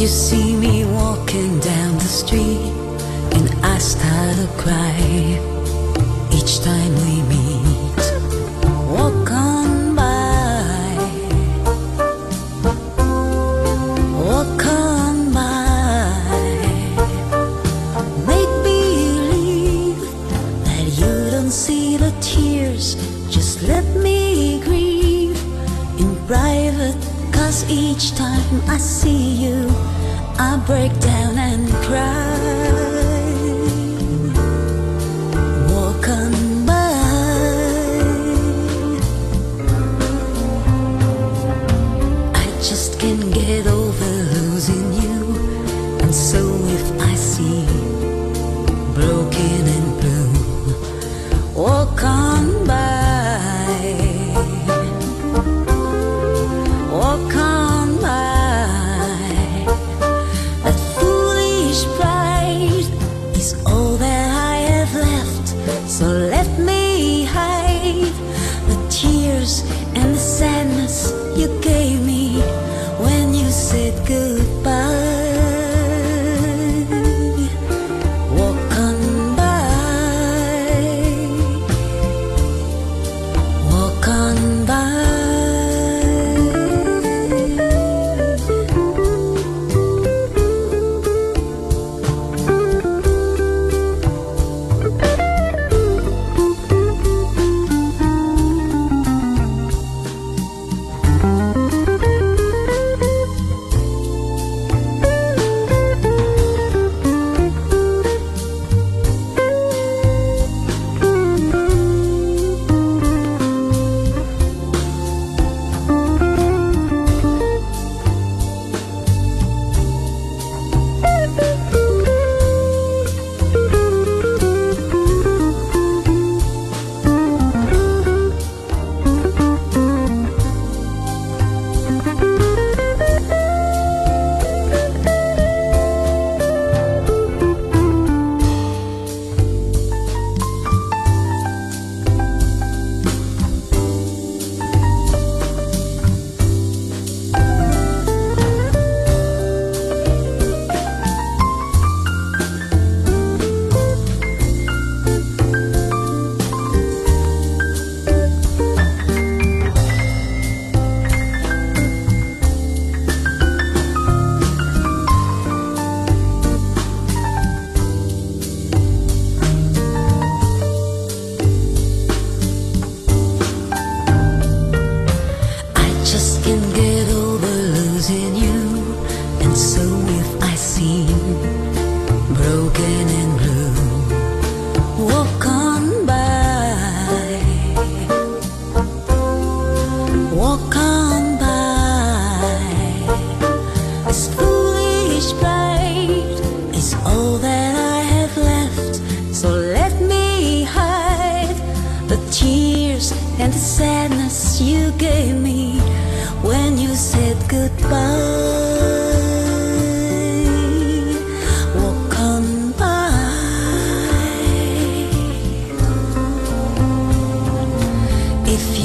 You see me walking down the street and I start to cry each time we meet, walk on by, walk on by, make believe that you don't see the tears, just let me grieve in private. Cause each time I see you, I break down and cry.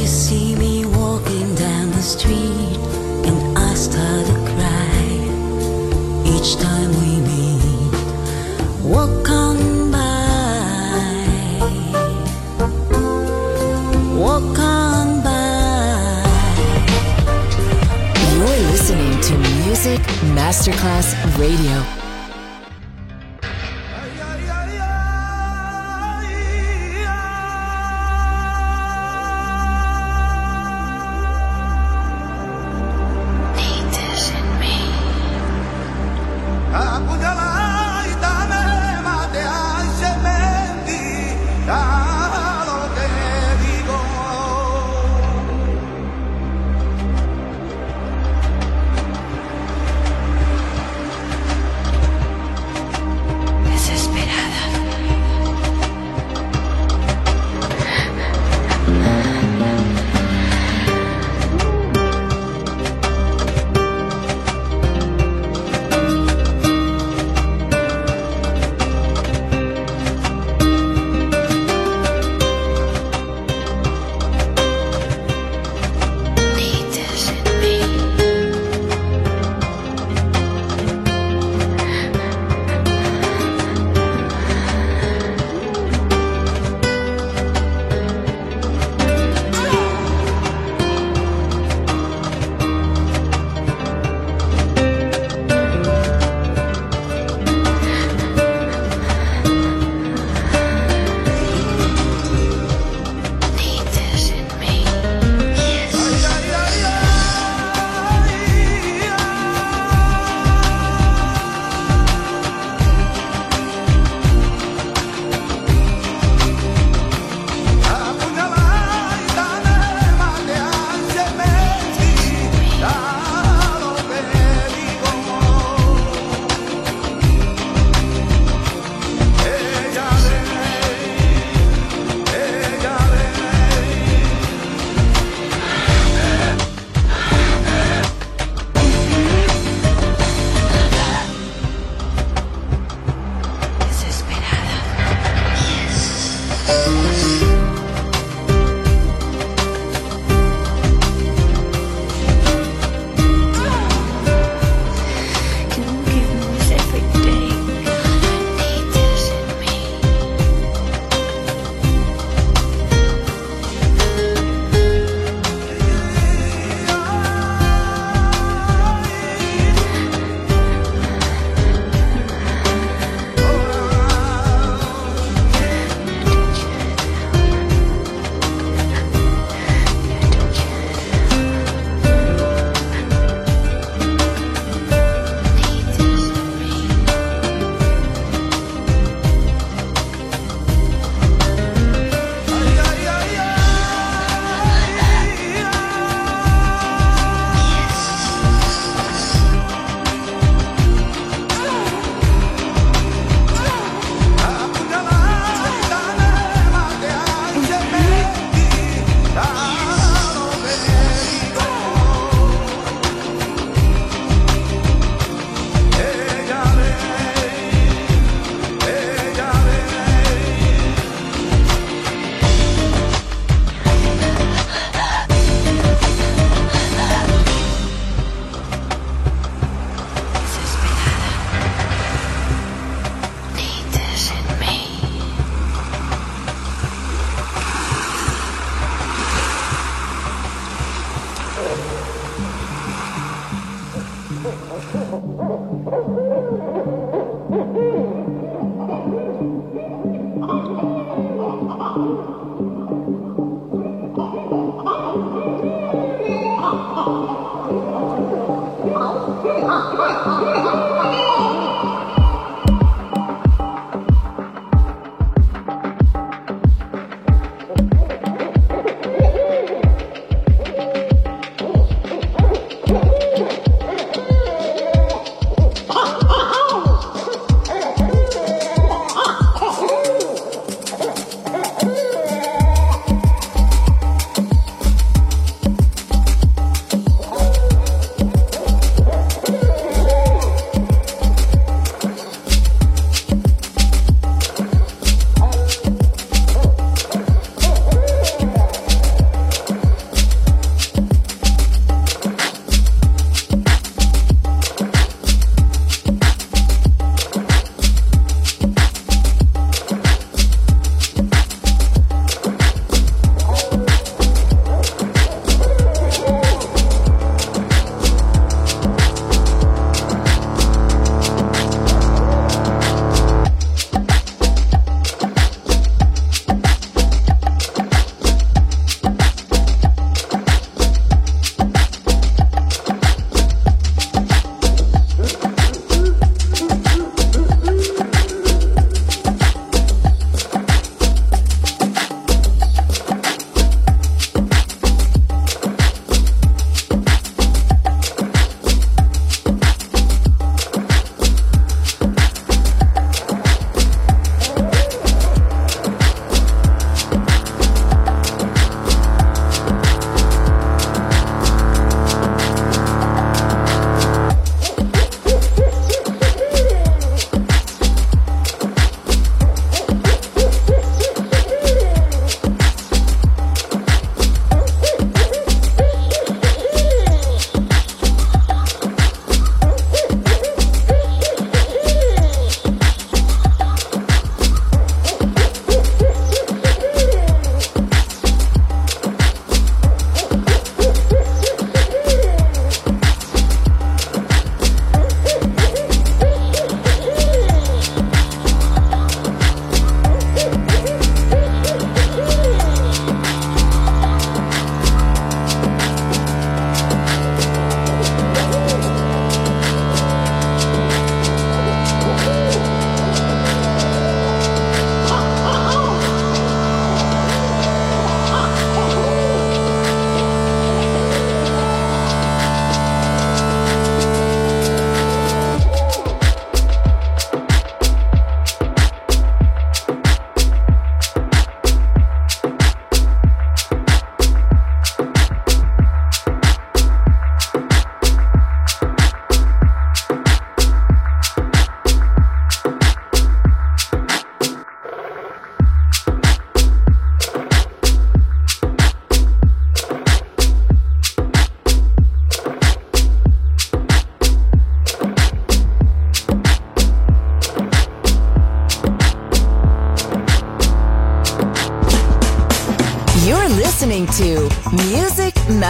See me walking down the street and I start to cry each time we meet, walk on by. Walk on by. You're listening to Music Masterclass Radio.